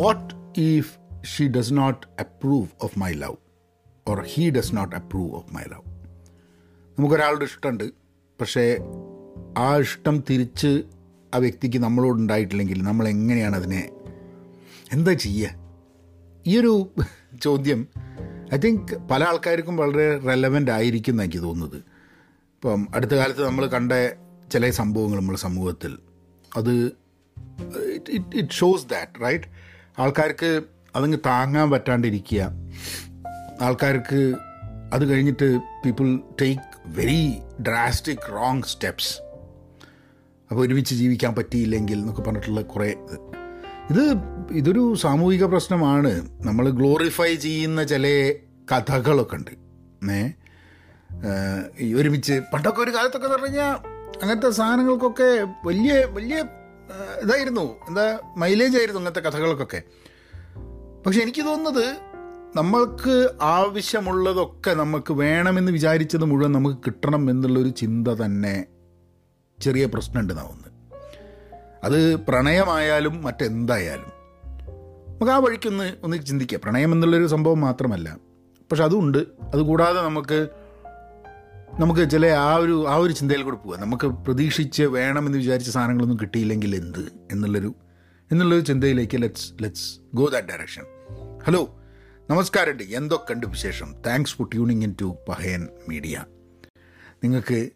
What if she does not approve of my love or he does not approve of my love നമുക്കൊരാളുടെ ഇഷ്ടമുണ്ട്. പക്ഷേ ആ ഇഷ്ടം തിരിച്ച് ആ വ്യക്തിക്ക് നമ്മളോടുണ്ടായിട്ടില്ലെങ്കിൽ നമ്മൾ എങ്ങനെയാണ് അതിനെ എന്താ ചെയ്യുക? ഈ ഒരു ചോദ്യം ഐ തിങ്ക് പല ആൾക്കാർക്കും വളരെ റെലവന്റ് ആയിരിക്കും എന്നെനിക്ക് തോന്നുന്നത്. ഇപ്പം അടുത്ത കാലത്ത് നമ്മൾ കണ്ട ചില സംഭവങ്ങൾ നമ്മുടെ സമൂഹത്തിൽ. അത് it it shows that right ആൾക്കാർക്ക് അതങ്ങ് താങ്ങാൻ പറ്റാണ്ടിരിക്കുക. ആൾക്കാർക്ക് അത് കഴിഞ്ഞിട്ട് people take very drastic wrong steps അപ്പോൾ ഒരുമിച്ച് ജീവിക്കാൻ പറ്റിയില്ലെങ്കിൽ എന്നൊക്കെ പറഞ്ഞിട്ടുള്ള കുറേ ഇത്. ഇത് ഇതൊരു സാമൂഹിക പ്രശ്നമാണ്. നമ്മൾ ഗ്ലോറിഫൈ ചെയ്യുന്ന ചില കഥകളൊക്കെ ഉണ്ട്. ഏ? ഒരുമിച്ച് പണ്ടൊക്കെ ഒരു കാലത്തൊക്കെ പറഞ്ഞു കഴിഞ്ഞാൽ അങ്ങനത്തെ സാധനങ്ങൾക്കൊക്കെ വലിയ വലിയ ഇതായിരുന്നു. എന്താ മൈലേജ് ആയിരുന്നു അങ്ങനത്തെ കഥകൾക്കൊക്കെ. പക്ഷെ എനിക്ക് തോന്നുന്നത് നമ്മൾക്ക് ആവശ്യമുള്ളതൊക്കെ നമുക്ക് വേണമെന്ന് വിചാരിച്ചത് മുഴുവൻ നമുക്ക് കിട്ടണം എന്നുള്ളൊരു ചിന്ത തന്നെ ചെറിയ പ്രശ്നമുണ്ട് തോന്നുന്നത് അത് പ്രണയമായാലും മറ്റെന്തായാലും. നമുക്ക് ആ വഴിക്കൊന്ന് ഒന്ന് ചിന്തിക്കുക പ്രണയം എന്നുള്ളൊരു സംഭവം മാത്രമല്ല. പക്ഷെ അതുണ്ട്. അതുകൂടാതെ നമുക്ക് നമുക്ക് ചില ആ ഒരു ആ ഒരു ചിന്തയിൽ കൂടെ പോവുക നമുക്ക് പ്രതീക്ഷിച്ച് വേണമെന്ന് വിചാരിച്ച സാധനങ്ങളൊന്നും കിട്ടിയില്ലെങ്കിൽ എന്ത് എന്നുള്ളൊരു എന്നുള്ളൊരു ചിന്തയിലേക്ക് let's let's go that direction hello നമസ്കാരമുണ്ട് എന്തൊക്കെയുണ്ട് വിശേഷം? Thanks for tuning in to Pahayan Media നിങ്ങൾക്ക്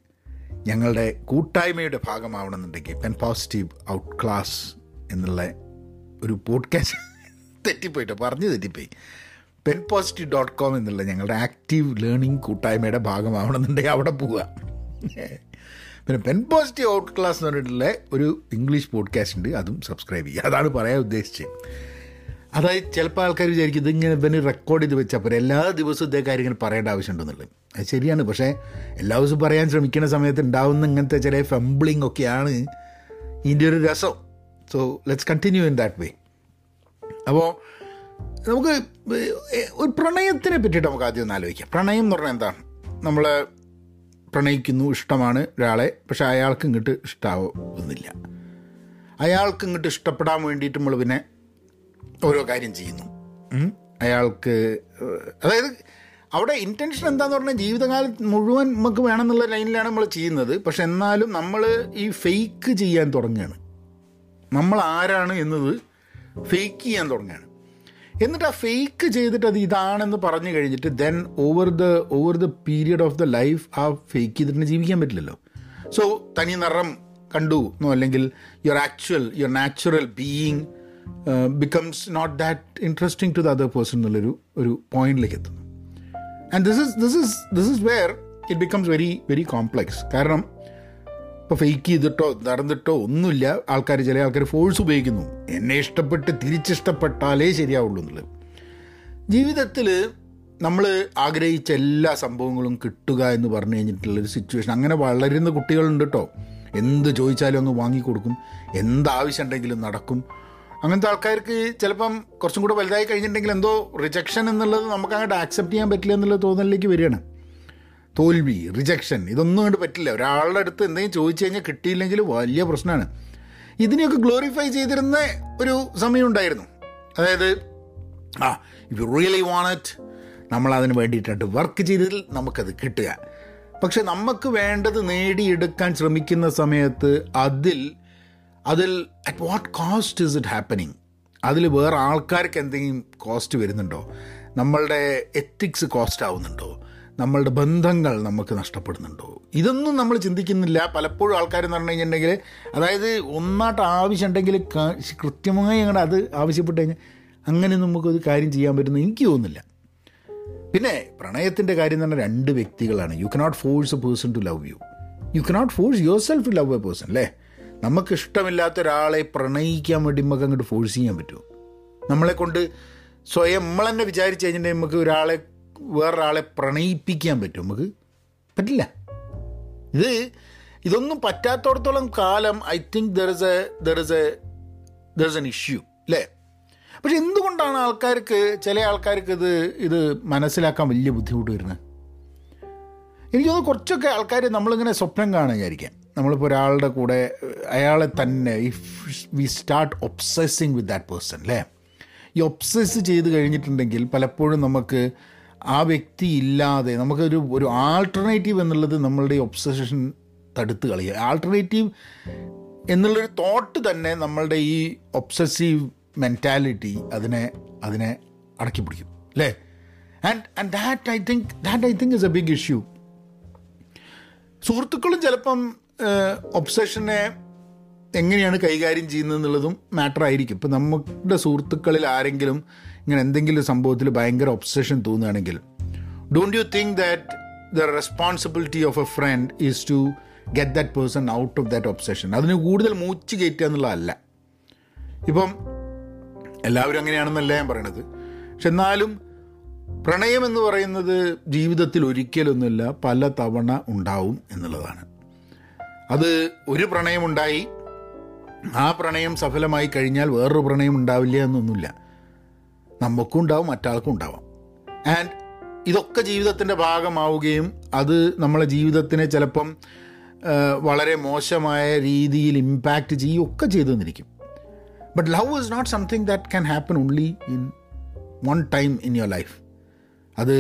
ഞങ്ങളുടെ കൂട്ടായ്മയുടെ ഭാഗമാവണമെന്നുണ്ടെങ്കിൽ പെൻ പോസിറ്റീവ് ഔട്ട് ക്ലാസ് എന്നുള്ള ഒരു പോഡ്കാസ്റ്റ് തെറ്റിപ്പോയിട്ടോ? പറഞ്ഞു തെറ്റിപ്പോയി. പെൻ പോസിറ്റീവ് ഡോട്ട് കോം എന്നുള്ള ഞങ്ങളുടെ ആക്റ്റീവ് ലേണിംഗ് കൂട്ടായ്മയുടെ ഭാഗമാവണമെന്നുണ്ടെങ്കിൽ അവിടെ പോവുക. പിന്നെ പെൻ പോസിറ്റീവ് ഔട്ട് ക്ലാസ് എന്ന് പറഞ്ഞിട്ടുള്ള ഒരു ഇംഗ്ലീഷ് പോഡ്കാസ്റ്റ് ഉണ്ട്. അതും സബ്സ്ക്രൈബ് ചെയ്യുക. അതാണ് പറയാൻ ഉദ്ദേശിച്ചത്. അതായത് ചിലപ്പോൾ ആൾക്കാർ വിചാരിക്കും ഇതിങ്ങനെ ഇവന് റെക്കോർഡ് ചെയ്ത് വെച്ചാൽ പോരെ. എല്ലാ ദിവസവും ഇതേ കാര്യം ഇങ്ങനെ പറയേണ്ട ആവശ്യമുണ്ടെന്നുള്ളത്. അത് ശരിയാണ്. പക്ഷേ എല്ലാ ദിവസവും പറയാൻ ശ്രമിക്കുന്ന സമയത്ത് ഉണ്ടാവുന്ന ഇങ്ങനത്തെ ചില ഫംബ്ലിംഗ് ഒക്കെയാണ് ഇതിന്റെ ഒരു രസം. So let's continue in that way അപ്പോൾ നമുക്ക് ഒരു പ്രണയത്തിനെ പറ്റിയിട്ട് നമുക്ക് ആദ്യം ഒന്ന് ആലോചിക്കാം. പ്രണയം എന്ന് പറഞ്ഞാൽ എന്താണ് നമ്മൾ പ്രണയിക്കുന്നു ഇഷ്ടമാണ് ഒരാളെ പക്ഷെ അയാൾക്ക് ഇങ്ങോട്ട് ഇഷ്ടാവുന്നില്ല. അയാൾക്ക് ഇങ്ങോട്ട് ഇഷ്ടപ്പെടാൻ വേണ്ടിയിട്ട് നമ്മൾ പിന്നെ ഓരോ കാര്യം ചെയ്യുന്നു. അയാൾക്ക് അതായത് അവിടെ ഇന്റൻഷൻ എന്താന്ന് പറഞ്ഞാൽ ജീവിതകാലം മുഴുവൻ നമുക്ക് വേണമെന്നുള്ള ലൈനിലാണ് നമ്മൾ ചെയ്യുന്നത്. പക്ഷെ എന്നാലും നമ്മൾ ഈ ഫേക്ക് ചെയ്യാൻ തുടങ്ങുകയാണ്. നമ്മൾ ആരാണ് എന്നത് ഫേക്ക് ചെയ്യാൻ തുടങ്ങുകയാണ്. എന്നിട്ട് ആ ഫേക്ക് ചെയ്തിട്ട് അത് ഇതാണെന്ന് പറഞ്ഞു കഴിഞ്ഞിട്ട് then over the over the period of the life ആ ഫേക്ക് ചെയ്തിട്ട് ജീവിക്കാൻ പറ്റില്ലല്ലോ. സോ തനി നിറം കണ്ടു എന്നോ അല്ലെങ്കിൽ your actual your natural being becomes not that interesting to the other person എന്നുള്ളൊരു ഒരു പോയിന്റിലേക്ക് എത്തുന്നു. And this is this is this is where it becomes very very complex കാരണം ഇപ്പോൾ ഫേക്ക് ചെയ്തിട്ടോ നടന്നിട്ടോ ഒന്നുമില്ല. ആൾക്കാർ ചില ആൾക്കാർ ഫോഴ്സ് ഉപയോഗിക്കുന്നു. എന്നെ ഇഷ്ടപ്പെട്ട് തിരിച്ചിഷ്ടപ്പെട്ടാലേ ശരിയാവുള്ളൂ എന്നുള്ളത്. ജീവിതത്തിൽ നമ്മൾ ആഗ്രഹിച്ച എല്ലാ സംഭവങ്ങളും കിട്ടുക എന്ന് പറഞ്ഞു കഴിഞ്ഞിട്ടുള്ളൊരു സിറ്റുവേഷൻ അങ്ങനെ വളരുന്ന കുട്ടികളുണ്ട് കേട്ടോ എന്ത് ചോദിച്ചാലും അങ്ങ് വാങ്ങിക്കൊടുക്കും. എന്താവശ്യം ഉണ്ടെങ്കിലും നടക്കും. അങ്ങനത്തെ ആൾക്കാർക്ക് ചിലപ്പം കുറച്ചും കൂടെ വലുതായി കഴിഞ്ഞിട്ടുണ്ടെങ്കിൽ എന്തോ റിജക്ഷൻ എന്നുള്ളത് നമുക്ക് അങ്ങോട്ട് ആക്സെപ്റ്റ് ചെയ്യാൻ പറ്റില്ല എന്നുള്ള തോന്നലിലേക്ക് വരികയാണ്. തോൽവി റിജക്ഷൻ ഇതൊന്നും അങ്ങോട്ട് പറ്റില്ല. ഒരാളുടെ അടുത്ത് എന്തെങ്കിലും ചോദിച്ചു കഴിഞ്ഞാൽ കിട്ടിയില്ലെങ്കിൽ വലിയ പ്രശ്നമാണ്. ഇതിനെയൊക്കെ ഗ്ലോറിഫൈ ചെയ്തിരുന്ന ഒരു സമയം ഉണ്ടായിരുന്നു. അതായത് ആ ഇഫ് യു റിയലി വാണ്ട് നമ്മൾ നമ്മളതിന് വേണ്ടിയിട്ടുണ്ട് വർക്ക് ചെയ്തതിൽ നമുക്കത് കിട്ടുക. പക്ഷെ നമുക്ക് വേണ്ടത് നേടിയെടുക്കാൻ ശ്രമിക്കുന്ന സമയത്ത് അതിൽ അതിൽ at what cost is it happening അതിൽ വേറെ ആൾക്കാർക്ക് എന്തെങ്കിലും കോസ്റ്റ് വരുന്നുണ്ടോ? നമ്മളുടെ എത്തിക്സ് കോസ്റ്റ് ആവുന്നുണ്ടോ? നമ്മളുടെ ബന്ധങ്ങൾ നമുക്ക് നഷ്ടപ്പെടുന്നുണ്ടോ? ഇതൊന്നും നമ്മൾ ചിന്തിക്കുന്നില്ല. പലപ്പോഴും ആൾക്കാർ എന്ന് പറഞ്ഞു കഴിഞ്ഞിട്ടുണ്ടെങ്കിൽ അതായത് ഒന്നാട്ട് ആവശ്യമുണ്ടെങ്കിൽ കൃത്യമായി ഞങ്ങളുടെ അത് ആവശ്യപ്പെട്ട് കഴിഞ്ഞാൽ അങ്ങനെ നമുക്കൊരു കാര്യം ചെയ്യാൻ പറ്റുന്ന എനിക്ക് തോന്നുന്നില്ല. പിന്നെ പ്രണയത്തിന്റെ കാര്യം തന്നെ രണ്ട് വ്യക്തികളാണ്. You cannot force a person to love you you cannot force yourself to love a person അല്ലേ? നമുക്ക് ഇഷ്ടമില്ലാത്ത ഒരാളെ പ്രണയിക്കാൻ വേണ്ടി നമുക്ക് അങ്ങോട്ട് ഫോഴ്സ് ചെയ്യാൻ പറ്റുമോ? നമ്മളെ കൊണ്ട് സ്വയം നമ്മൾ തന്നെ വിചാരിച്ചു കഴിഞ്ഞിട്ടുണ്ടെങ്കിൽ നമുക്ക് ഒരാളെ വേറൊരാളെ പ്രണയിപ്പിക്കാൻ പറ്റും. നമുക്ക് പറ്റില്ല. ഇത് ഇതൊന്നും പറ്റാത്തടത്തോളം കാലം I think there is a there is a there is an issue അല്ലേ പക്ഷെ എന്തുകൊണ്ടാണ് ആൾക്കാർക്ക് ചില ആൾക്കാർക്ക് ഇത് ഇത് മനസ്സിലാക്കാൻ വലിയ ബുദ്ധിമുട്ട് വരുന്നത്? എനിക്ക് തോന്നുന്നു കുറച്ചൊക്കെ ആൾക്കാർ നമ്മളിങ്ങനെ സ്വപ്നം കാണുക വിചാരിക്കാം നമ്മളിപ്പോൾ ഒരാളുടെ കൂടെ അയാളെ തന്നെ if we start obsessing with that person അല്ലേ ഈ ഒബ്സസ് ചെയ്ത് കഴിഞ്ഞിട്ടുണ്ടെങ്കിൽ പലപ്പോഴും നമുക്ക് ആ വ്യക്തി ഇല്ലാതെ നമുക്കൊരു ഒരു ആൾട്ടർനേറ്റീവ് എന്നുള്ളത് നമ്മളുടെ ഒബ്സഷൻ തടുത്ത് കളയുക. ആൾട്ടർനേറ്റീവ് എന്നുള്ളൊരു തോട്ട് തന്നെ നമ്മളുടെ ഈ ഒബ്സസീവ് മെന്റാലിറ്റി അതിനെ അതിനെ അടക്കി പിടിക്കും. അല്ലേ? And and that I think that I think is a big issue സുഹൃത്തുക്കളും ചിലപ്പം ഒബ്സഷനെ എങ്ങനെയാണ് കൈകാര്യം ചെയ്യുന്നത് എന്നുള്ളതും മാറ്ററായിരിക്കും ഇപ്പം നമ്മുടെ സുഹൃത്തുക്കളിൽ ആരെങ്കിലും ഇങ്ങനെ എന്തെങ്കിലും സംഭവത്തിൽ ഭയങ്കര ഒബ്സഷൻ തോന്നുകയാണെങ്കിൽ don't you think that the responsibility of a friend is to get that person out of that obsession അതിന് കൂടുതൽ മൂച്ച് കയറ്റുക എന്നുള്ളതല്ല. ഇപ്പം എല്ലാവരും അങ്ങനെയാണെന്നല്ല ഞാൻ പറയണത്. പക്ഷെ എന്നാലും പ്രണയം എന്ന് പറയുന്നത് ജീവിതത്തിൽ ഒരിക്കലൊന്നുമില്ല പല തവണ ഉണ്ടാവും എന്നുള്ളതാണ്. അത് ഒരു പ്രണയമുണ്ടായി ആ പ്രണയം സഫലമായി കഴിഞ്ഞാൽ വേറൊരു പ്രണയം ഉണ്ടാവില്ല എന്നൊന്നുമില്ല. നമുക്കും ഉണ്ടാവും മറ്റാൾക്കും ഉണ്ടാവാം. ആൻഡ് ഇതൊക്കെ ജീവിതത്തിന്റെ ഭാഗമാവുകയും അത് നമ്മളെ ജീവിതത്തിനെ ചിലപ്പം വളരെ മോശമായ രീതിയിൽ ഇമ്പാക്റ്റ് ചെയ്യുകയൊക്കെ ചെയ്തു തന്നിരിക്കും but love is not something that can happen only in one time in your life അത്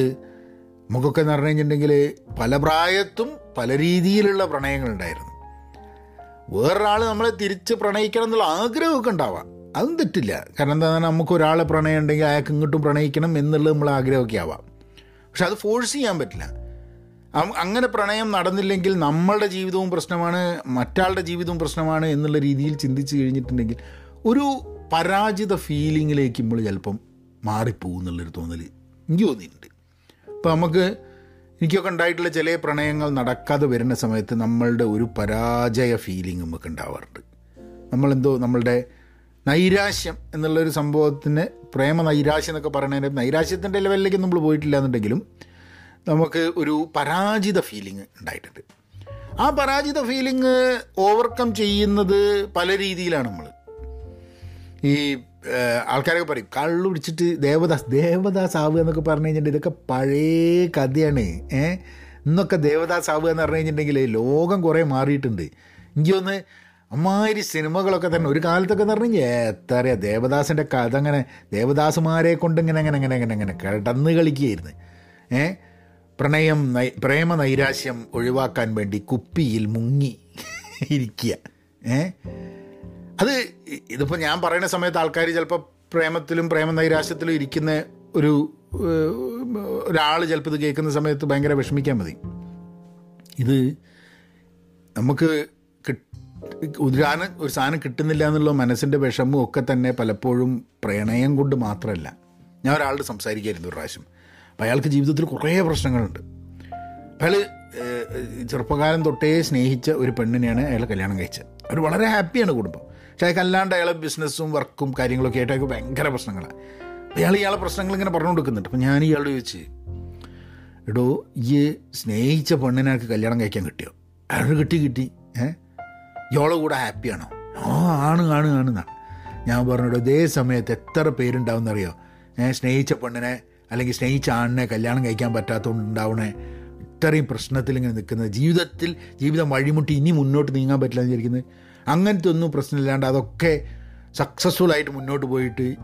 നമുക്കൊക്കെ എന്ന് പറഞ്ഞു കഴിഞ്ഞിട്ടുണ്ടെങ്കിൽ പല പ്രായത്തും പല രീതിയിലുള്ള പ്രണയങ്ങളുണ്ടായിരുന്നു വേറൊരാൾ നമ്മളെ തിരിച്ച് പ്രണയിക്കണം എന്നുള്ള ആഗ്രഹമൊക്കെ ഉണ്ടാവാം. അതും തെറ്റില്ല. കാരണം എന്താ നമുക്ക് ഒരാളെ പ്രണയം ഉണ്ടെങ്കിൽ അയാൾക്ക് ഇങ്ങോട്ടും പ്രണയിക്കണം എന്നുള്ളത് നമ്മൾ ആഗ്രഹമൊക്കെ ആവാം. പക്ഷെ അത് ഫോഴ്സ് ചെയ്യാൻ പറ്റില്ല. അങ്ങനെ പ്രണയം നടന്നില്ലെങ്കിൽ നമ്മളുടെ ജീവിതവും പ്രശ്നമാണ് മറ്റാളുടെ ജീവിതവും പ്രശ്നമാണ് എന്നുള്ള രീതിയിൽ ചിന്തിച്ച് കഴിഞ്ഞിട്ടുണ്ടെങ്കിൽ ഒരു പരാജിത ഫീലിങ്ങിലേക്ക് നമ്മൾ ചിലപ്പം മാറിപ്പോകും എന്നുള്ളൊരു തോന്നൽ എനിക്ക് തോന്നിയിട്ടുണ്ട്. അപ്പോൾ നമുക്ക് എനിക്കൊക്കെ ഉണ്ടായിട്ടുള്ള ചില പ്രണയങ്ങൾ നടക്കാതെ വരുന്ന സമയത്ത് നമ്മളുടെ ഒരു പരാജയ ഫീലിംഗ് നമുക്ക് ഉണ്ടാവാറുണ്ട്. നമ്മളെന്തോ നമ്മളുടെ നൈരാശ്യം എന്നുള്ളൊരു സംഭവത്തിന് പ്രേമ നൈരാശ്യം എന്നൊക്കെ പറയുന്നതിന്റെ നൈരാശ്യത്തിന്റെ ലെവലിലേക്ക് നമ്മൾ പോയിട്ടില്ല എന്നുണ്ടെങ്കിലും നമുക്ക് ഒരു പരാജിത ഫീലിംഗ് ഉണ്ടായിട്ടുണ്ട്. ആ പരാജിത ഫീലിംഗ് ഓവർകം ചെയ്യുന്നത് പല രീതിയിലാണ് നമ്മൾ ഈ ഏഹ്, ആൾക്കാരൊക്കെ പറയും കള്ളു പിടിച്ചിട്ട് ദേവദാസ് ദേവദാസ് ആവുക എന്നൊക്കെ പറഞ്ഞു കഴിഞ്ഞിട്ടുണ്ടെങ്കിൽ ഇതൊക്കെ പഴയ കഥയാണ്. ഏ ഇന്നൊക്കെ ദേവദാസ് ആവുക എന്ന് പറഞ്ഞു കഴിഞ്ഞിട്ടുണ്ടെങ്കിൽ ലോകം കുറേ മാറിയിട്ടുണ്ട്. എനിക്ക് തോന്നുന്നു അമ്മാതിരി സിനിമകളൊക്കെ തന്നെ. ഒരു കാലത്തൊക്കെ എന്ന് പറഞ്ഞു കഴിഞ്ഞാൽ എത്ര അറിയാം ദേവദാസിന്റെ കഥ അങ്ങനെ ദേവദാസുമാരെ കൊണ്ട് ഇങ്ങനെ അങ്ങനെ അങ്ങനെ അങ്ങനെ അങ്ങനെ കിടന്ന് കളിക്കുകയായിരുന്നു. ഏ? പ്രണയം പ്രേമ നൈരാശ്യം ഒഴിവാക്കാൻ വേണ്ടി കുപ്പിയിൽ മുങ്ങി ഇരിക്കുക. ഏ? അത് ഇതിപ്പോൾ ഞാൻ പറയുന്ന സമയത്ത് ആൾക്കാർ ചിലപ്പോൾ പ്രേമത്തിലും പ്രേമ നൈരാശ്യത്തിലും ഇരിക്കുന്ന ഒരു ഒരാൾ ചിലപ്പോൾ ഇത് കേൾക്കുന്ന സമയത്ത് ഭയങ്കര വിഷമിക്കാൻ മതി. ഇത് നമുക്ക് കിട്ട് ഒരു സാധനം കിട്ടുന്നില്ല എന്നുള്ള മനസ്സിന്റെ വിഷമവും ഒക്കെ തന്നെ പലപ്പോഴും പ്രണയം കൊണ്ട് മാത്രമല്ല. ഞാൻ ഒരാളോട് സംസാരിക്കായിരുന്നു ഒരു പ്രാവശ്യം. അപ്പം അയാൾക്ക് ജീവിതത്തിൽ കുറേ പ്രശ്നങ്ങളുണ്ട്. അയാൾ ചെറുപ്പകാലം തൊട്ടേ സ്നേഹിച്ച ഒരു പെണ്ണിനെയാണ് അയാൾ കല്യാണം കഴിച്ചത്. അവർ വളരെ ഹാപ്പിയാണ് കുടുംബം. പക്ഷേ അയാൾക്ക് അല്ലാണ്ട് അയാളെ ബിസിനസ്സും വർക്കും കാര്യങ്ങളൊക്കെ ആയിട്ട് അയാൾക്ക് ഭയങ്കര പ്രശ്നങ്ങളാണ് അപ്പം ഇയാൾ ഇയാളെ പ്രശ്നങ്ങൾ ഇങ്ങനെ പറഞ്ഞു കൊടുക്കുന്നുണ്ട് അപ്പം ഞാൻ ഇയാളോട് ചോദിച്ച് എടോ ഈ സ്നേഹിച്ച പെണ്ണിനെ അയാൾക്ക് കല്യാണം കഴിക്കാൻ കിട്ടിയോ? അയാൾ കിട്ടി കിട്ടി. ഏ? ഇയാളെ കൂടെ ഹാപ്പിയാണോ? ആ ആണ് ആണ് ആണ്. എന്നാണ് ഞാൻ പറഞ്ഞിട്ട് ഇതേ സമയത്ത് എത്ര പേരുണ്ടാവും അറിയോ ഞാൻ സ്നേഹിച്ച പെണ്ണിനെ അല്ലെങ്കിൽ സ്നേഹിച്ച ആണിനെ കല്യാണം കഴിക്കാൻ പറ്റാത്തതുകൊണ്ടുണ്ടാവണേ ഇത്രയും പ്രശ്നത്തിൽ ഇങ്ങനെ നിൽക്കുന്നത്. ജീവിതത്തിൽ ജീവിതം വഴിമുട്ടി ഇനി മുന്നോട്ട് നീങ്ങാൻ പറ്റില്ല വിചാരിക്കുന്നത് അങ്ങനത്തെ ഒന്നും പ്രശ്നമില്ലാണ്ട് അതൊക്കെ സക്സസ്ഫുൾ ആയിട്ട് മുന്നോട്ട് പോയിട്ട്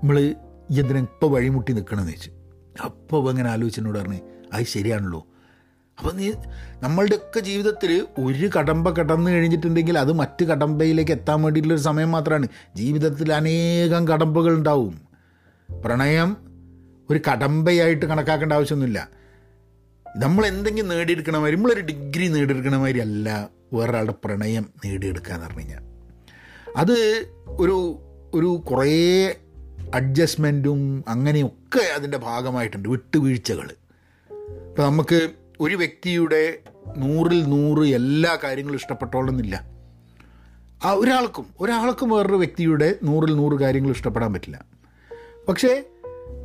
നമ്മൾ എന്തിനാ ഇപ്പോൾ വഴിമുട്ടി നിൽക്കണമെന്ന് വെച്ച്. അപ്പോൾ ഇങ്ങനെ ആലോചിച്ചതിനോട് പറഞ്ഞ് അത് ശരിയാണല്ലോ. അപ്പോൾ നീ നമ്മളുടെയൊക്കെ ജീവിതത്തിൽ ഒരു കടമ്പ കടന്നു കഴിഞ്ഞിട്ടുണ്ടെങ്കിൽ അത് മറ്റ് കടമ്പയിലേക്ക് എത്താൻ വേണ്ടിയിട്ടുള്ളൊരു സമയം മാത്രമാണ്. ജീവിതത്തിൽ അനേകം കടമ്പകൾ ഉണ്ടാവും. പ്രണയം ഒരു കടമ്പയായിട്ട് കണക്കാക്കേണ്ട ആവശ്യമൊന്നുമില്ല. നമ്മൾ എന്തെങ്കിലും നേടിയെടുക്കണ മാതിരി നമ്മളൊരു ഡിഗ്രി നേടിയെടുക്കണ മാതിരി അല്ല വേറൊരാളുടെ പ്രണയം നേടിയെടുക്കുക എന്ന് പറഞ്ഞു കഴിഞ്ഞാൽ. അത് ഒരു ഒരു കുറേ അഡ്ജസ്റ്റ്മെന്റും അങ്ങനെയൊക്കെ അതിന്റെ ഭാഗമായിട്ടുണ്ട് വിട്ടുവീഴ്ചകൾ ഇപ്പം നമുക്ക് ഒരു വ്യക്തിയുടെ നൂറിൽ നൂറ് എല്ലാ കാര്യങ്ങളും ഇഷ്ടപ്പെട്ടോളെന്നില്ല. ആ ഒരാൾക്കും ഒരാൾക്കും വേറൊരു വ്യക്തിയുടെ നൂറിൽ നൂറ് കാര്യങ്ങൾ ഇഷ്ടപ്പെടാൻ പറ്റില്ല. പക്ഷേ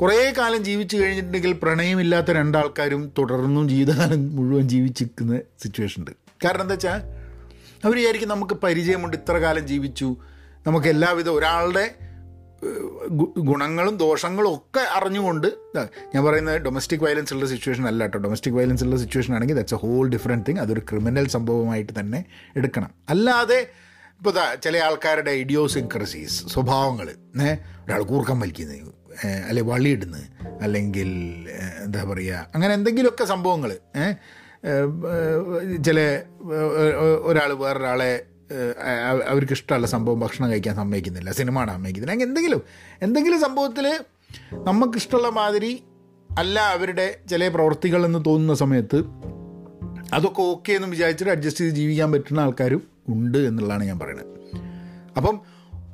കുറേ കാലം ജീവിച്ചു കഴിഞ്ഞിട്ടുണ്ടെങ്കിൽ പ്രണയമില്ലാത്ത രണ്ടാൾക്കാരും തുടർന്നും ജീവിതകാലം മുഴുവൻ ജീവിച്ചിരിക്കുന്ന സിറ്റുവേഷൻ ഉണ്ട്. കാരണം എന്താ വെച്ചാൽ അവർ വിചാരിക്കും നമുക്ക് പരിചയമുണ്ട് ഇത്ര കാലം ജീവിച്ചു. നമുക്ക് എല്ലാവിധ ഒരാളുടെ ഗുണങ്ങളും ദോഷങ്ങളും ഒക്കെ അറിഞ്ഞുകൊണ്ട് ഞാൻ പറയുന്നത് ഡൊമസ്റ്റിക് വയലൻസ് ഉള്ള സിറ്റുവേഷൻ അല്ല കേട്ടോ ഡൊമസ്റ്റിക് വയലൻസ് ഉള്ള സിറ്റുവേഷൻ ആണെങ്കിൽ that's a whole different thing അതൊരു ക്രിമിനൽ സംഭവമായിട്ട് തന്നെ എടുക്കണം. അല്ലാതെ ഇപ്പോൾ ചില ആൾക്കാരുടെ ഐഡിയോസിൻക്രസീസ് സ്വഭാവങ്ങൾ ഒരാൾ കൂർക്കം വലിക്കുന്നത് അല്ലെ വള്ളിയിടുന്നത് അല്ലെങ്കിൽ എന്താ പറയുക അങ്ങനെ എന്തെങ്കിലുമൊക്കെ സംഭവങ്ങൾ ചില ഒരാൾ വേറൊരാളെ അവർക്ക് ഇഷ്ടമുള്ള സംഭവം ഭക്ഷണം കഴിക്കാൻ സമ്മതിക്കുന്നില്ല. സിനിമ കാണാൻ സമ്മതിക്കുന്നില്ല. അങ്ങനെ എന്തെങ്കിലും എന്തെങ്കിലും സംഭവത്തിൽ നമുക്കിഷ്ടമുള്ള മാതിരി അല്ല അവരുടെ ചില പ്രവർത്തികൾ എന്ന് തോന്നുന്ന സമയത്ത് അതൊക്കെ ഓക്കെ എന്ന് വിചാരിച്ചിട്ട് അഡ്ജസ്റ്റ് ചെയ്ത് ജീവിക്കാൻ പറ്റുന്ന ആൾക്കാരും ഉണ്ട് എന്നുള്ളതാണ് ഞാൻ പറയുന്നത്. അപ്പം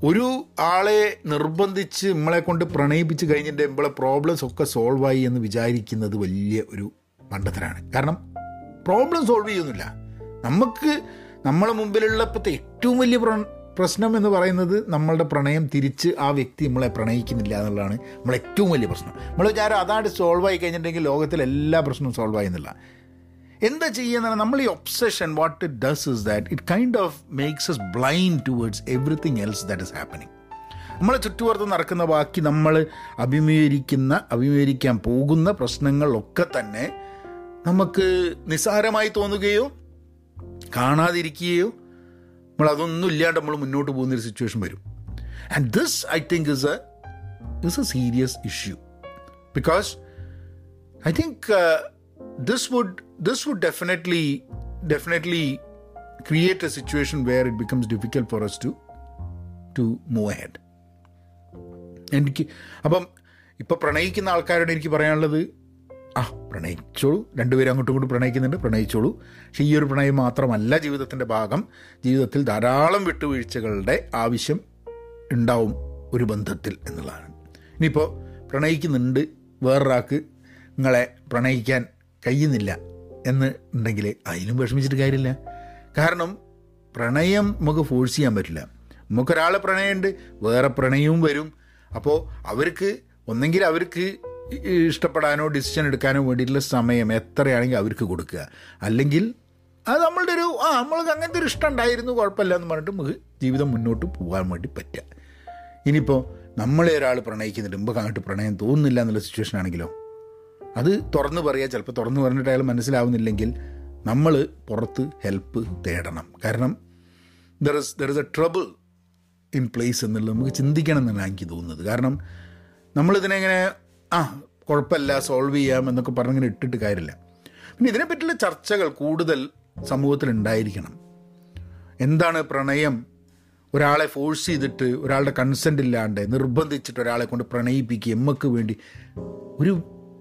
ഒരു ആളെ നിർബന്ധിച്ച് നമ്മളെ കൊണ്ട് പ്രണയിപ്പിച്ച് കഴിഞ്ഞിട്ട് നമ്മളെ പ്രോബ്ലംസ് ഒക്കെ സോൾവ് ആയി എന്ന് വിചാരിക്കുന്നത് വലിയ ഒരു മണ്ടത്തരാണ്. കാരണം പ്രോബ്ലം സോൾവ് ചെയ്യുന്നില്ല നമുക്ക് നമ്മളെ മുമ്പിലുള്ള ഇപ്പോഴത്തെ ഏറ്റവും വലിയ പ്ര- പ്രശ്നം എന്ന് പറയുന്നത് നമ്മളുടെ പ്രണയം തിരിച്ച് ആ വ്യക്തി നമ്മളെ പ്രണയിക്കുന്നില്ല എന്നുള്ളതാണ് നമ്മളെ ഏറ്റവും വലിയ പ്രശ്നം. നമ്മൾ വിചാരം അതാണ് സോൾവ് ആയി കഴിഞ്ഞിട്ടുണ്ടെങ്കിൽ ലോകത്തിലെ എല്ലാ പ്രശ്നവും സോൾവ് ആയി എന്നുള്ള എന്താ ചെയ്യുന്ന നമ്മൾ ഈ obsession what it does is that it kind of makes us blind towards everything else that is happening നമ്മളെ ചുറ്റുപുറത്ത് നടക്കുന്ന ബാക്കി നമ്മൾ അഭിമുഖീകരിക്കുന്ന അഭിമുഖീകരിക്കാൻ പോകുന്ന പ്രശ്നങ്ങളൊക്കെ തന്നെ നമുക്ക് നിസ്സാരമായി തോന്നുകയോ കാണാതിരിക്കുകയോ നമ്മൾ അതൊന്നും ഇല്ലാണ്ട് നമ്മൾ മുന്നോട്ട് പോകുന്നൊരു സിറ്റുവേഷൻ വരും and this I think is a is a serious issue because I think this would this would definitely definitely create a situation where it becomes difficult for us to to move ahead. എനിക്ക് അപ്പം ഇപ്പം പ്രണയിക്കുന്ന ആൾക്കാരോട് എനിക്ക് പറയാനുള്ളത് ആ പ്രണയിച്ചോളൂ. രണ്ടുപേരും അങ്ങോട്ടും ഇങ്ങോട്ടും പ്രണയിക്കുന്നുണ്ട്. പ്രണയിച്ചോളൂ. പക്ഷേ ഈ ഒരു പ്രണയം മാത്രമല്ല ജീവിതത്തിന്റെ ഭാഗം. ജീവിതത്തിൽ ധാരാളം വിട്ടുവീഴ്ചകളുടെ ആവശ്യം ഉണ്ടാവും ഒരു ബന്ധത്തിൽ എന്നുള്ളതാണ്. ഇനിയിപ്പോൾ പ്രണയിക്കുന്നുണ്ട്. വേറൊരാൾക്ക് നിങ്ങളെ പ്രണയിക്കാൻ കഴിയുന്നില്ല എന്ന് ഉണ്ടെങ്കിൽ അതിലും വിഷമിച്ചിട്ട് കാര്യമില്ല. കാരണം പ്രണയം നമുക്ക് ഫോഴ്സ് ചെയ്യാൻ പറ്റില്ല. നമുക്കൊരാളെ പ്രണയമുണ്ട്. വേറെ പ്രണയവും വരും. അപ്പോൾ അവർക്ക് ഒന്നെങ്കിൽ അവർക്ക് ഇഷ്ടപ്പെടാനോ ഡിസിഷൻ എടുക്കാനോ വേണ്ടിയിട്ടുള്ള സമയം എത്രയാണെങ്കിൽ അവർക്ക് കൊടുക്കുക. അല്ലെങ്കിൽ അത് നമ്മളുടെ ഒരു ആ നമ്മൾക്ക് അങ്ങനത്തെ ഒരു ഇഷ്ടം ഉണ്ടായിരുന്നു കുഴപ്പമില്ല എന്ന് പറഞ്ഞിട്ട് നമുക്ക് ജീവിതം മുന്നോട്ട് പോകാൻ വേണ്ടി പറ്റുക. ഇനിയിപ്പോൾ നമ്മളെ ഒരാൾ പ്രണയിക്കുന്നുണ്ട് മുമ്പ് അങ്ങോട്ട് പ്രണയം തോന്നുന്നില്ല എന്നുള്ള സിറ്റുവേഷൻ ആണെങ്കിലോ അത് തുറന്നു പറയുക ചിലപ്പോൾ തുറന്നു പറഞ്ഞിട്ട് അയാൾ മനസ്സിലാവുന്നില്ലെങ്കിൽ നമ്മൾ പുറത്ത് ഹെൽപ്പ് തേടണം. കാരണം there is there is a trouble in place എന്നുള്ളത് നമുക്ക് ചിന്തിക്കണം എന്നാണ് എനിക്ക് തോന്നുന്നത്. കാരണം നമ്മളിതിനെങ്ങനെ ആ കുഴപ്പമില്ല സോൾവ് ചെയ്യാം എന്നൊക്കെ പറഞ്ഞിങ്ങനെ ഇട്ടിട്ട് കാര്യമില്ല. പിന്നെ ഇതിനെപ്പറ്റിയുള്ള ചർച്ചകൾ കൂടുതൽ സമൂഹത്തിൽ ഉണ്ടായിരിക്കണം എന്താണ് പ്രണയം? ഒരാളെ ഫോഴ്സ് ചെയ്തിട്ട് ഒരാളുടെ കൺസെന്റ് ഇല്ലാണ്ട് നിർബന്ധിച്ചിട്ട് ഒരാളെ കൊണ്ട് പ്രണയിപ്പിക്കുക എമ്മക്ക് വേണ്ടി. ഒരു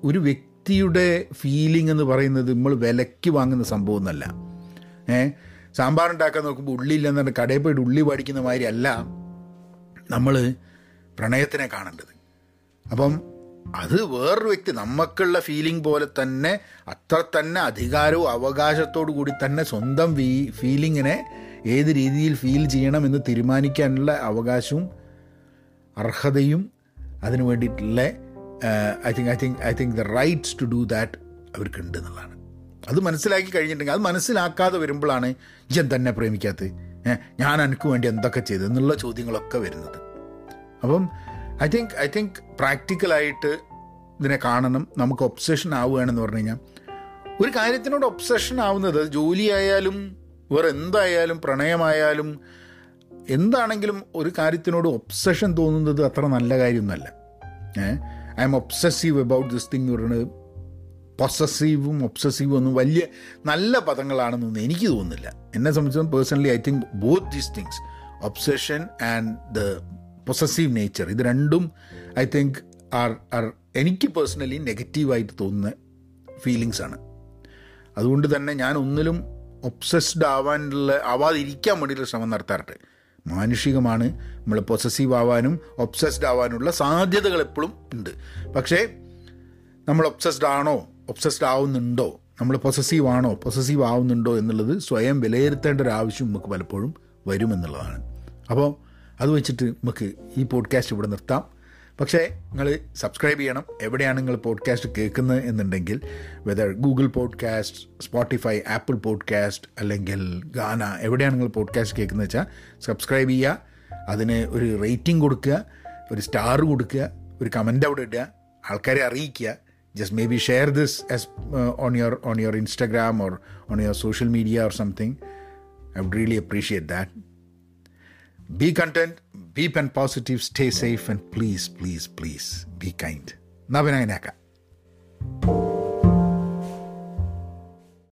ഒരു വ്യക്തിയുടെ ഫീലിംഗ് എന്ന് പറയുന്നത് നമ്മൾ വിലയ്ക്ക് വാങ്ങുന്ന സംഭവം ഒന്നല്ല ഏ സാമ്പാർ ഉണ്ടാക്കാൻ നോക്കുമ്പോൾ ഉള്ളി പറഞ്ഞാൽ കടയിൽ പോയിട്ട് ഉള്ളി പഠിക്കുന്ന മാതിരി അല്ല നമ്മൾ പ്രണയത്തിനെ കാണേണ്ടത്. അപ്പം അത് വേറൊരു വ്യക്തി നമുക്കുള്ള ഫീലിംഗ് പോലെ തന്നെ അത്ര തന്നെ അധികാരവും അവകാശത്തോടു കൂടി തന്നെ സ്വന്തം ഫീ ഫീലിങ്ങിനെ ഏത് രീതിയിൽ ഫീൽ ചെയ്യണം എന്ന് തീരുമാനിക്കാനുള്ള അവകാശവും അർഹതയും അതിനു വേണ്ടിയിട്ടുള്ള I think I think I think the rights to do that അവർക്കുണ്ട് എന്നുള്ളതാണ്. അത് മനസ്സിലാക്കി കഴിഞ്ഞിട്ടുണ്ടെങ്കിൽ അത് മനസ്സിലാക്കാതെ വരുമ്പോഴാണ് ജൻ തന്നെ പ്രേമിക്കാത്തത്. ഞാൻ എനിക്ക് വേണ്ടി എന്തൊക്കെ ചെയ്തു എന്നുള്ള ചോദ്യങ്ങളൊക്കെ വരുന്നത്. അപ്പം ഐ തിങ്ക് ഐ തിങ്ക് പ്രാക്ടിക്കലായിട്ട് ഇതിനെ കാണണം. നമുക്ക് ഒബ്സഷൻ ആവുകയാണെന്ന് പറഞ്ഞു കഴിഞ്ഞാൽ ഒരു കാര്യത്തിനോട് ഒബ്സഷൻ ആവുന്നത് ജോലിയായാലും വേറെ എന്തായാലും പ്രണയമായാലും എന്താണെങ്കിലും ഒരു കാര്യത്തിനോട് ഒബ്സഷൻ തോന്നുന്നത് അത്ര നല്ല കാര്യമൊന്നുമല്ല. Eh I'm obsessive about this thing പറയുന്നത് പൊസസീവും ഒബ്സസീവും ഒന്നും വലിയ നല്ല പദങ്ങളാണെന്നൊന്നും എനിക്ക് തോന്നുന്നില്ല. എന്നെ സംബന്ധിച്ചിടത്തോളം personally I think both these things obsession and the possessive nature ഇത് രണ്ടും ഐ തിങ്ക് ആർ ആർ എനിക്ക് പേഴ്സണലി നെഗറ്റീവായിട്ട് തോന്നുന്ന ഫീലിങ്സ് ആണ്. അതുകൊണ്ട് തന്നെ ഞാൻ ഒന്നിലും ഒബ്സസ്ഡ് ആവാനുള്ള ആവാതിരിക്കാൻ വേണ്ടിയിട്ടുള്ള ശ്രമം നടത്താറുണ്ട് മാനുഷികമാണ് നമ്മൾ പൊസസീവ് ആവാനും ഒബ്സസ്ഡ് ആവാനുള്ള സാധ്യതകൾ എപ്പോഴും ഉണ്ട്. പക്ഷേ നമ്മൾ ഒബ്സസ്ഡ് ആണോ ഒബ്സസ്ഡ് ആവുന്നുണ്ടോ നമ്മൾ പൊസസീവ് ആണോ പൊസസീവ് ആവുന്നുണ്ടോ എന്നുള്ളത് സ്വയം വിലയിരുത്തേണ്ട ഒരു ആവശ്യം നമുക്ക് പലപ്പോഴും വരുമെന്നുള്ളതാണ്. അപ്പോൾ അത് വെച്ചിട്ട് നമുക്ക് ഈ പോഡ്കാസ്റ്റ് ഇവിടെ നിർത്താം. പക്ഷേ നിങ്ങൾ സബ്സ്ക്രൈബ് ചെയ്യണം. എവിടെയാണ് നിങ്ങൾ പോഡ്കാസ്റ്റ് കേൾക്കുന്നത് എന്നുണ്ടെങ്കിൽ whether Google podcast Spotify Apple podcast അല്ലെങ്കിൽ ഗാന എവിടെയാണ് നിങ്ങൾ പോഡ്കാസ്റ്റ് കേൾക്കുന്നത് വെച്ചാൽ സബ്സ്ക്രൈബ് ചെയ്യുക. അതിന് ഒരു റേറ്റിംഗ് കൊടുക്കുക. ഒരു സ്റ്റാർ കൊടുക്കുക. ഒരു കമന്റ് അവിടെ ഇടുക. ആൾക്കാരെ അറിയിക്കുക. Just maybe share this us on your on your Instagram or on your social media or something I would really appreciate that. Be content, be pen positive, stay safe, and please, please, please be kind. നവനായനേക്കാം